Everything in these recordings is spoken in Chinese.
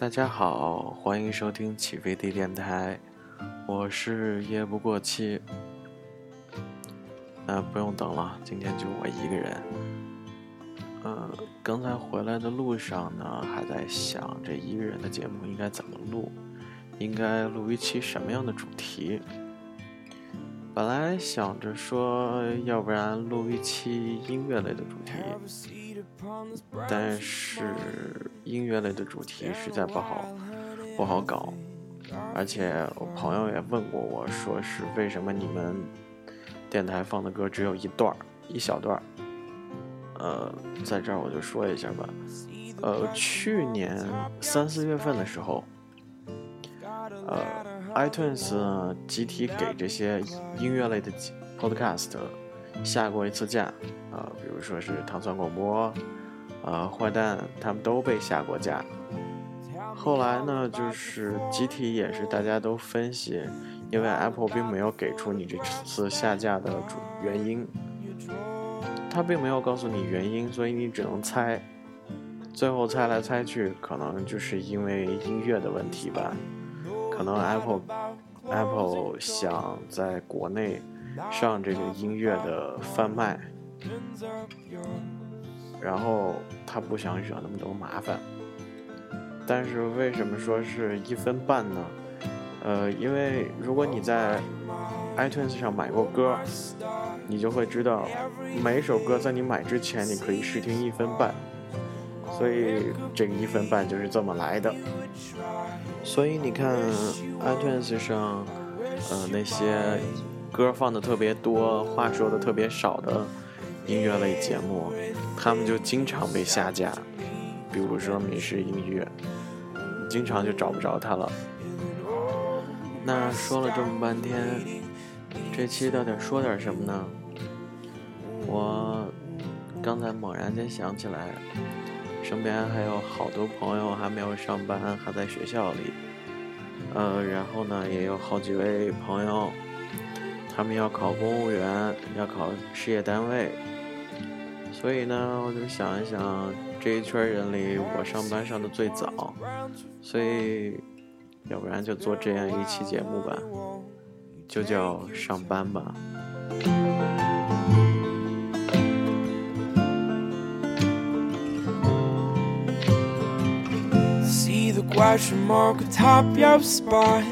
大家好，欢迎收听起飞地电台，我是夜不过期。那不用等了，今天就我一个人。呃，刚才回来的路上呢，还在想这一个人的节目应该怎么录，应该录一期什么样的主题。本来想着说，要不然录一期音乐类的主题，但是音乐类的主题实在不好不好搞，而且我朋友也问过我说是为什么你们电台放的歌只有一段一小段呃，在这儿我就说一下吧，呃，去年三四月份的时候，呃。iTunes 集体给这些音乐类的 podcast 下过一次架，啊，比如说是糖蒜广播，啊，坏蛋，他们都被下过架。后来呢，就是集体也是大家都分析，因为 Apple 并没有给出你这次下架的主原因，他并没有告诉你原因，所以你只能猜。最后猜来猜去，可能就是因为音乐的问题吧。可能 Apple Apple 想在国内上这个音乐的贩卖，然后他不想惹那么多麻烦。但是为什么说是一分半呢？呃，因为如果你在 iTunes 上买过歌，你就会知道每首歌在你买之前你可以试听一分半。所以这个一分半就是这么来的。所以你看，iTunes 上，呃，那些歌放的特别多、话说的特别少的音乐类节目，他们就经常被下架。比如说美式音乐，经常就找不着它了。那说了这么半天，这期到底说点什么呢？我刚才猛然间想起来。身边还有好多朋友还没有上班，还在学校里。呃，然后呢，也有好几位朋友，他们要考公务员，要考事业单位。所以呢，我就想一想，这一圈人里，我上班上的最早，所以，要不然就做这样一期节目吧，就叫上班吧。question mark atop your spine.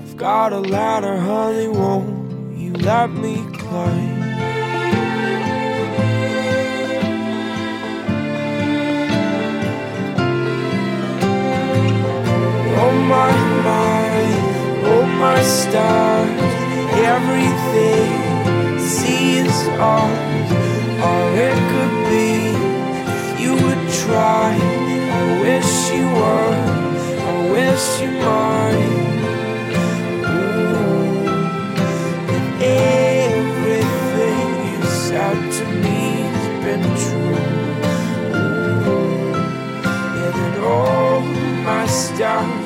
I've got a ladder, honey, won't you let me climb? My mind, oh my stars, everything seems ours, all it could be if you would try I wish you were, I wish you might. Said to me has been true. Ooh, yeah, all my stars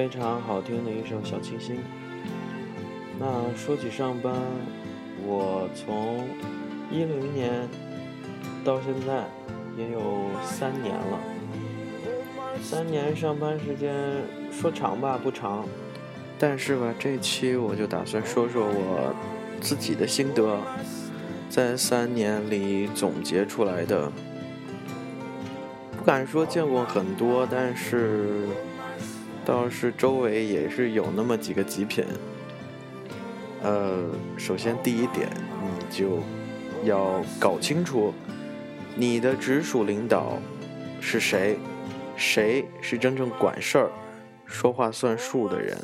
非常好听的一首小清新。那说起上班，我从一零年到现在也有三年了。三年上班时间说长吧不长，但是吧这期我就打算说说我自己的心得，在三年里总结出来的。不敢说见过很多，但是。倒是周围也是有那么几个极品。呃，首先第一点，你就要搞清楚你的直属领导是谁，谁是真正管事儿、说话算数的人。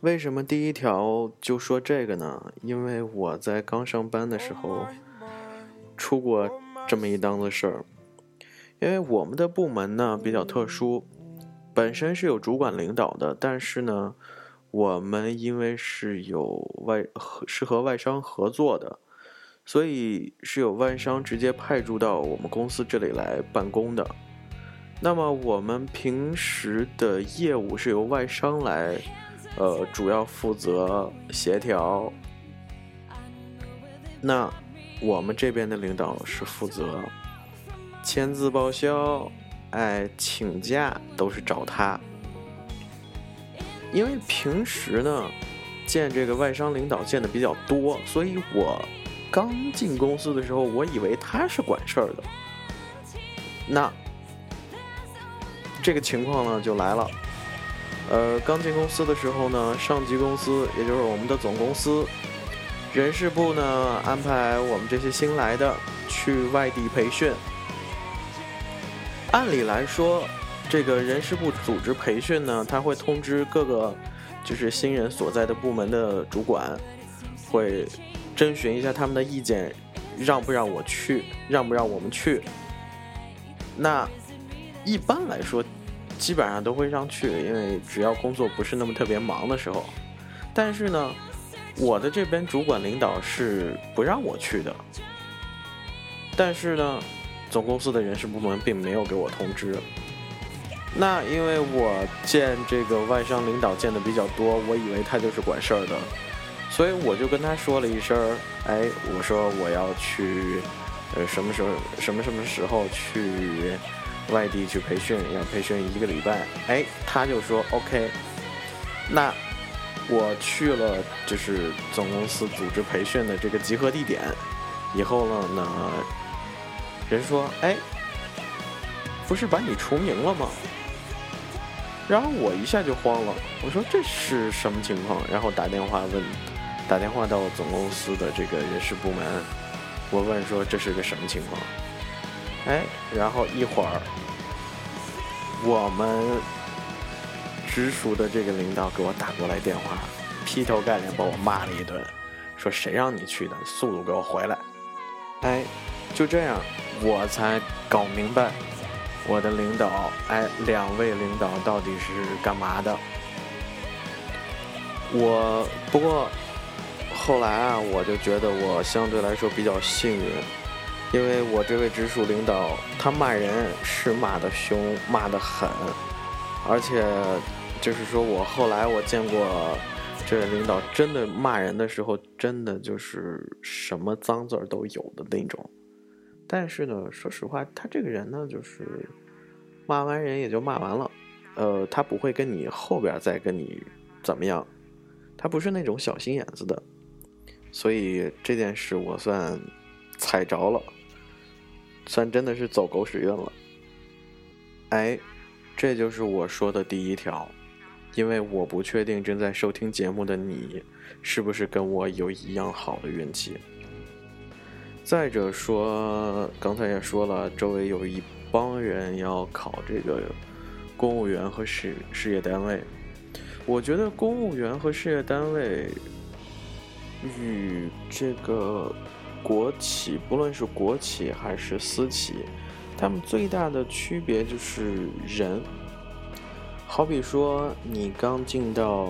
为什么第一条就说这个呢？因为我在刚上班的时候出过这么一档子事儿。因为我们的部门呢比较特殊。本身是有主管领导的，但是呢，我们因为是有外是和外商合作的，所以是有外商直接派驻到我们公司这里来办公的。那么我们平时的业务是由外商来，呃，主要负责协调。那我们这边的领导是负责签字报销，哎，请假都是找他。因为平时呢，见这个外商领导见的比较多，所以我刚进公司的时候，我以为他是管事儿的。那这个情况呢就来了，呃，刚进公司的时候呢，上级公司也就是我们的总公司，人事部呢安排我们这些新来的去外地培训。按理来说，这个人事部组织培训呢，他会通知各个就是新人所在的部门的主管，会征询一下他们的意见，让不让我去，让不让我们去。那一般来说，基本上都会让去，因为只要工作不是那么特别忙的时候。但是呢，我的这边主管领导是不让我去的。但是呢，总公司的人事部门并没有给我通知。那因为我见这个外商领导见的比较多，我以为他就是管事儿的，所以我就跟他说了一声，哎，我说我要去。呃，什么时候、什么什么时候去外地去培训？要培训一个礼拜。哎，他就说 OK。那我去了，就是总公司组织培训的这个集合地点。以后呢，那人说，哎，不是把你除名了吗？然后我一下就慌了，我说这是什么情况？然后打电话问，打电话到总公司的这个人事部门。我问说这是个什么情况？哎，然后一会儿，我们直属的这个领导给我打过来电话，劈头盖脸把我骂了一顿，说谁让你去的，速度给我回来！哎，就这样，我才搞明白我的领导，哎，两位领导到底是干嘛的。我不过。后来啊，我就觉得我相对来说比较幸运，因为我这位直属领导他骂人是骂的凶，骂的狠，而且就是说我后来我见过这位领导真的骂人的时候，真的就是什么脏字儿都有的那种。但是呢，说实话，他这个人呢，就是骂完人也就骂完了，呃，他不会跟你后边再跟你怎么样，他不是那种小心眼子的。所以这件事我算踩着了，算真的是走狗屎运了。哎，这就是我说的第一条，因为我不确定正在收听节目的你是不是跟我有一样好的运气。再者说，刚才也说了，周围有一帮人要考这个公务员和事事业单位，我觉得公务员和事业单位。与这个国企，不论是国企还是私企，他们最大的区别就是人。好比说，你刚进到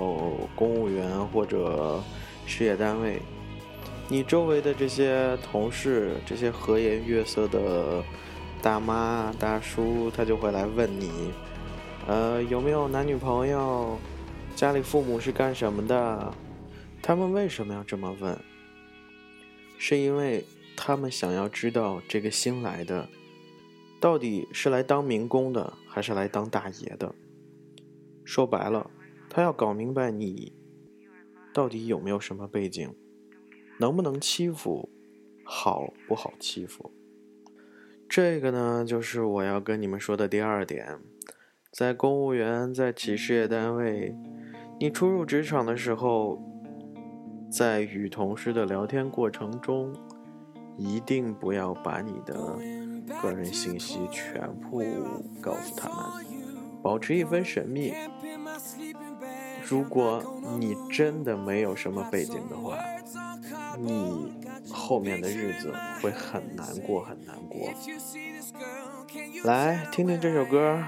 公务员或者事业单位，你周围的这些同事，这些和颜悦色的大妈大叔，他就会来问你，呃，有没有男女朋友？家里父母是干什么的？他们为什么要这么问？是因为他们想要知道这个新来的到底是来当民工的，还是来当大爷的。说白了，他要搞明白你到底有没有什么背景，能不能欺负，好不好欺负。这个呢，就是我要跟你们说的第二点。在公务员，在企事业单位，你初入职场的时候。在与同事的聊天过程中，一定不要把你的个人信息全部告诉他们，保持一分神秘。如果你真的没有什么背景的话，你后面的日子会很难过，很难过。来听听这首歌，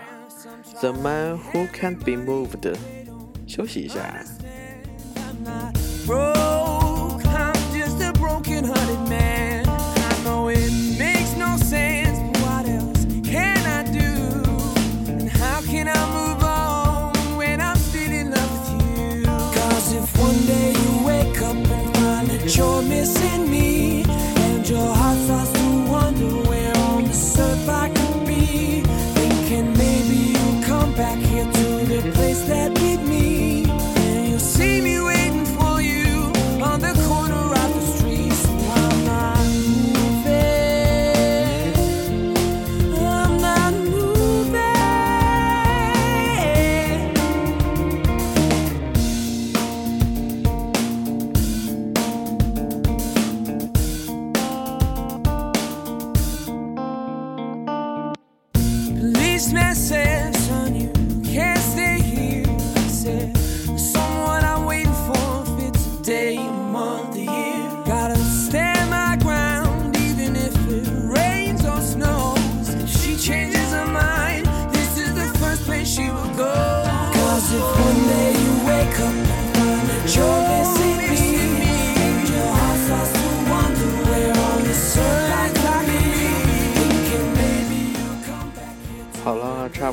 《The Man Who Can't Be Moved》，休息一下。Me,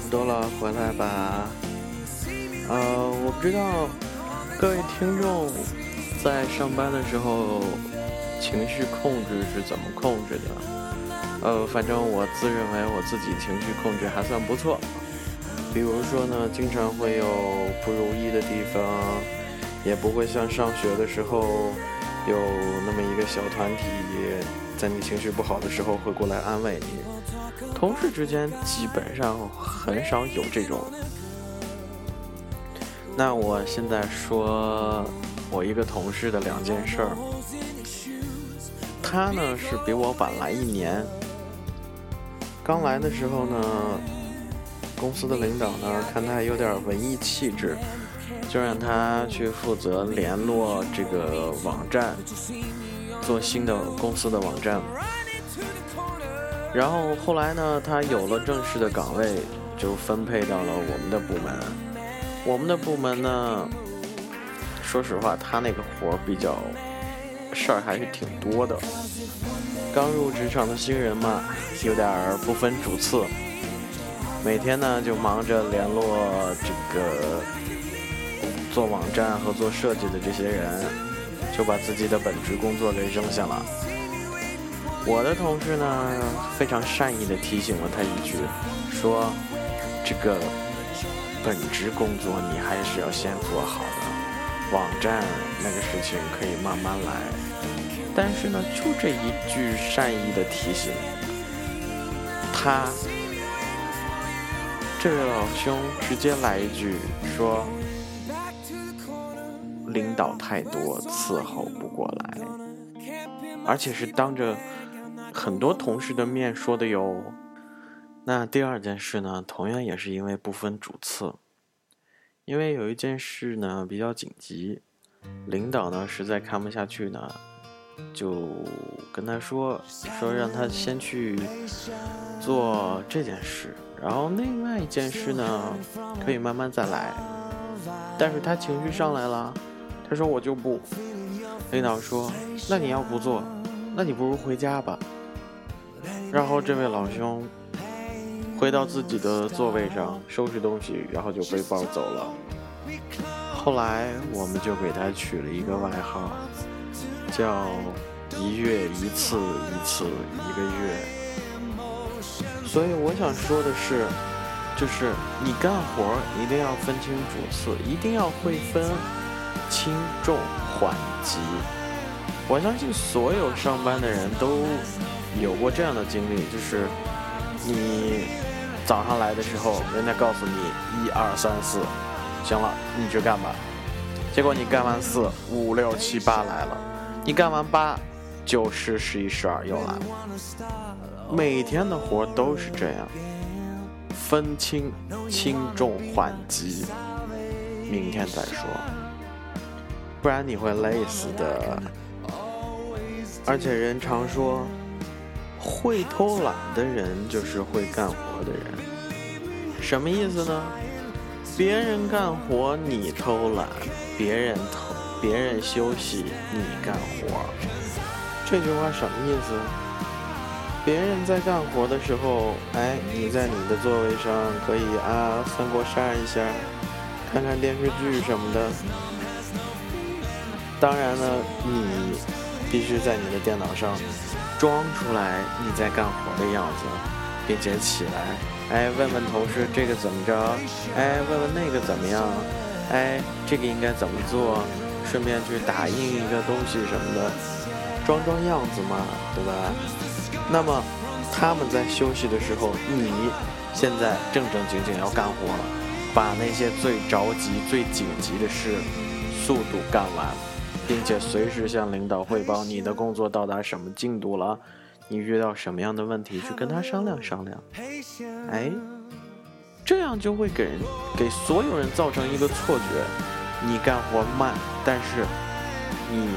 多了，回来吧。呃，我不知道各位听众在上班的时候情绪控制是怎么控制的。呃，反正我自认为我自己情绪控制还算不错。比如说呢，经常会有不如意的地方，也不会像上学的时候有那么一个小团体，在你情绪不好的时候会过来安慰你。同事之间基本上很少有这种。那我现在说我一个同事的两件事儿，他呢是比我晚来一年。刚来的时候呢，公司的领导呢看他有点文艺气质，就让他去负责联络这个网站，做新的公司的网站。然后后来呢，他有了正式的岗位，就分配到了我们的部门。我们的部门呢，说实话，他那个活儿比较事儿还是挺多的。刚入职场的新人嘛，有点儿不分主次，每天呢就忙着联络这个做网站和做设计的这些人，就把自己的本职工作给扔下了。我的同事呢，非常善意的提醒了他一句，说：“这个本职工作你还是要先做好的，网站那个事情可以慢慢来。”但是呢，就这一句善意的提醒，他这位老兄直接来一句说：“领导太多，伺候不过来。”而且是当着很多同事的面说的哟。那第二件事呢，同样也是因为不分主次，因为有一件事呢比较紧急，领导呢实在看不下去呢，就跟他说说让他先去做这件事，然后另外一件事呢可以慢慢再来。但是他情绪上来了，他说我就不。领导说，那你要不做，那你不如回家吧。然后这位老兄回到自己的座位上收拾东西，然后就背包走了。后来我们就给他取了一个外号，叫“一月一次，一次一个月”。所以我想说的是，就是你干活一定要分清主次，一定要会分轻重缓急。我相信所有上班的人都有过这样的经历，就是你早上来的时候，人家告诉你一二三四，行了，你去干吧。结果你干完四五六七八来了，你干完八九十十一十二又来了。每天的活都是这样，分清轻重缓急，明天再说，不然你会累死的。而且人常说，会偷懒的人就是会干活的人。什么意思呢？别人干活你偷懒，别人偷别人休息你干活。这句话什么意思？别人在干活的时候，哎，你在你的座位上可以啊翻过扇一下，看看电视剧什么的。当然了，你必须在你的电脑上装出来你在干活的样子，并且起来，哎，问问同事这个怎么着，哎，问问那个怎么样，哎，这个应该怎么做，顺便去打印一个东西什么的，装装样子嘛，对吧？那么他们在休息的时候，你现在正正经经要干活了，把那些最着急、最紧急的事速度干完。并且随时向领导汇报你的工作到达什么进度了，你遇到什么样的问题去跟他商量商量。哎，这样就会给人给所有人造成一个错觉，你干活慢，但是你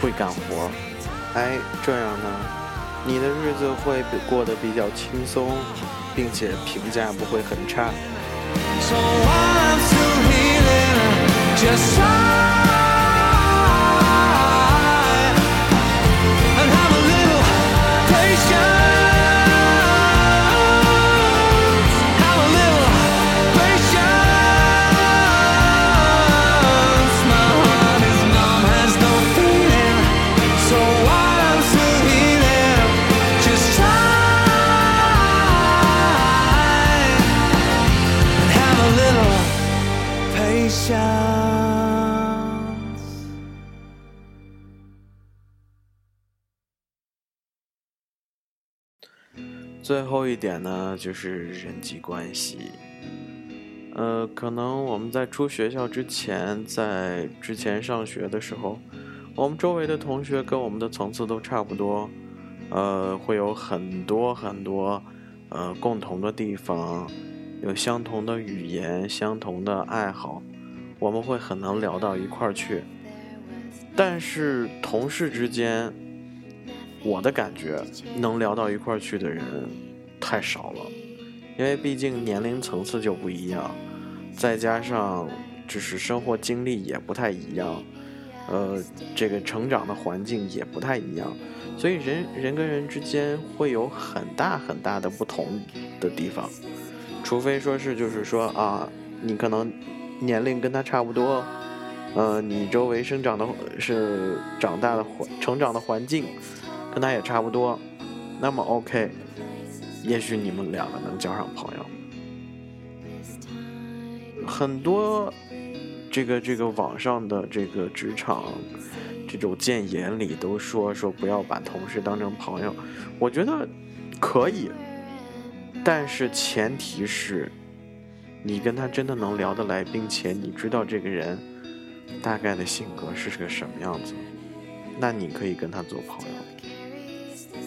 会干活。哎，这样呢，你的日子会过得比较轻松，并且评价不会很差。最后一点呢，就是人际关系。呃，可能我们在出学校之前，在之前上学的时候，我们周围的同学跟我们的层次都差不多，呃，会有很多很多呃共同的地方，有相同的语言、相同的爱好，我们会很能聊到一块儿去。但是同事之间。我的感觉，能聊到一块儿去的人太少了，因为毕竟年龄层次就不一样，再加上就是生活经历也不太一样，呃，这个成长的环境也不太一样，所以人人跟人之间会有很大很大的不同的地方，除非说是就是说啊，你可能年龄跟他差不多，呃，你周围生长的是长大的环成长的环境。跟他也差不多，那么 OK，也许你们两个能交上朋友。很多这个这个网上的这个职场这种谏言里都说说不要把同事当成朋友，我觉得可以，但是前提是你跟他真的能聊得来，并且你知道这个人大概的性格是个什么样子，那你可以跟他做朋友。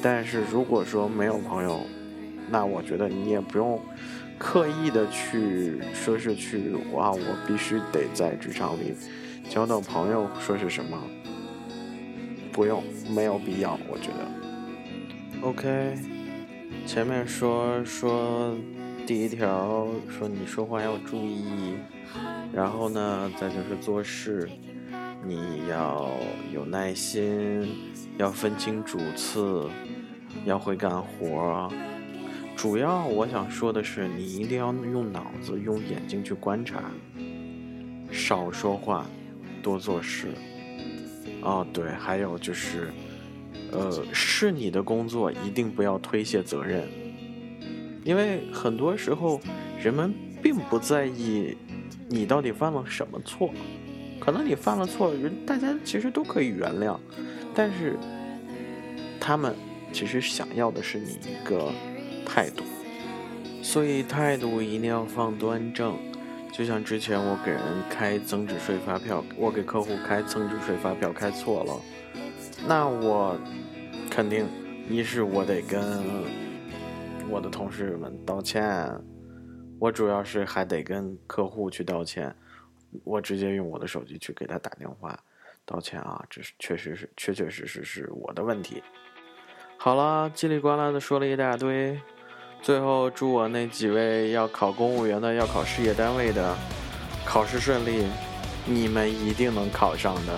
但是如果说没有朋友，那我觉得你也不用刻意的去说是去哇，我必须得在职场里交到朋友，说是什么，不用，没有必要，我觉得。OK，前面说说第一条，说你说话要注意，然后呢，再就是做事，你要有耐心，要分清主次。要会干活，主要我想说的是，你一定要用脑子、用眼睛去观察，少说话，多做事。哦，对，还有就是，呃，是你的工作，一定不要推卸责任，因为很多时候人们并不在意你到底犯了什么错，可能你犯了错，人大家其实都可以原谅，但是他们。其实想要的是你一个态度，所以态度一定要放端正。就像之前我给人开增值税发票，我给客户开增值税发票开错了，那我肯定一是我得跟我的同事们道歉，我主要是还得跟客户去道歉，我直接用我的手机去给他打电话道歉啊，这是确实是确确实实是我的问题。好了，叽里呱啦的说了一大堆，最后祝我那几位要考公务员的要考事业单位的考试顺利你们一定能考上的。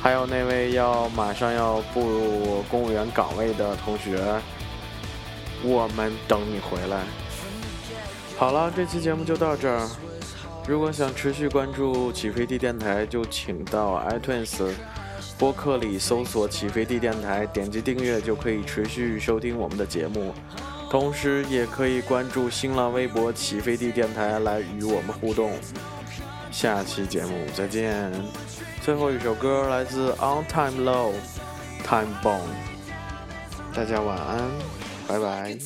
还有那位要马上要步入公务员岗位的同学我们等你回来。好了这期节目就到这儿。如果想持续关注起飞地电台就请到 itunes 播客里搜索起飞地电台点击订阅就可以持续收听我们的节目。同时也可以关注新浪微博起飞地电台来与我们互动。下期节目再见，最后一首歌来自 on time low time bomb。大家晚安，拜拜。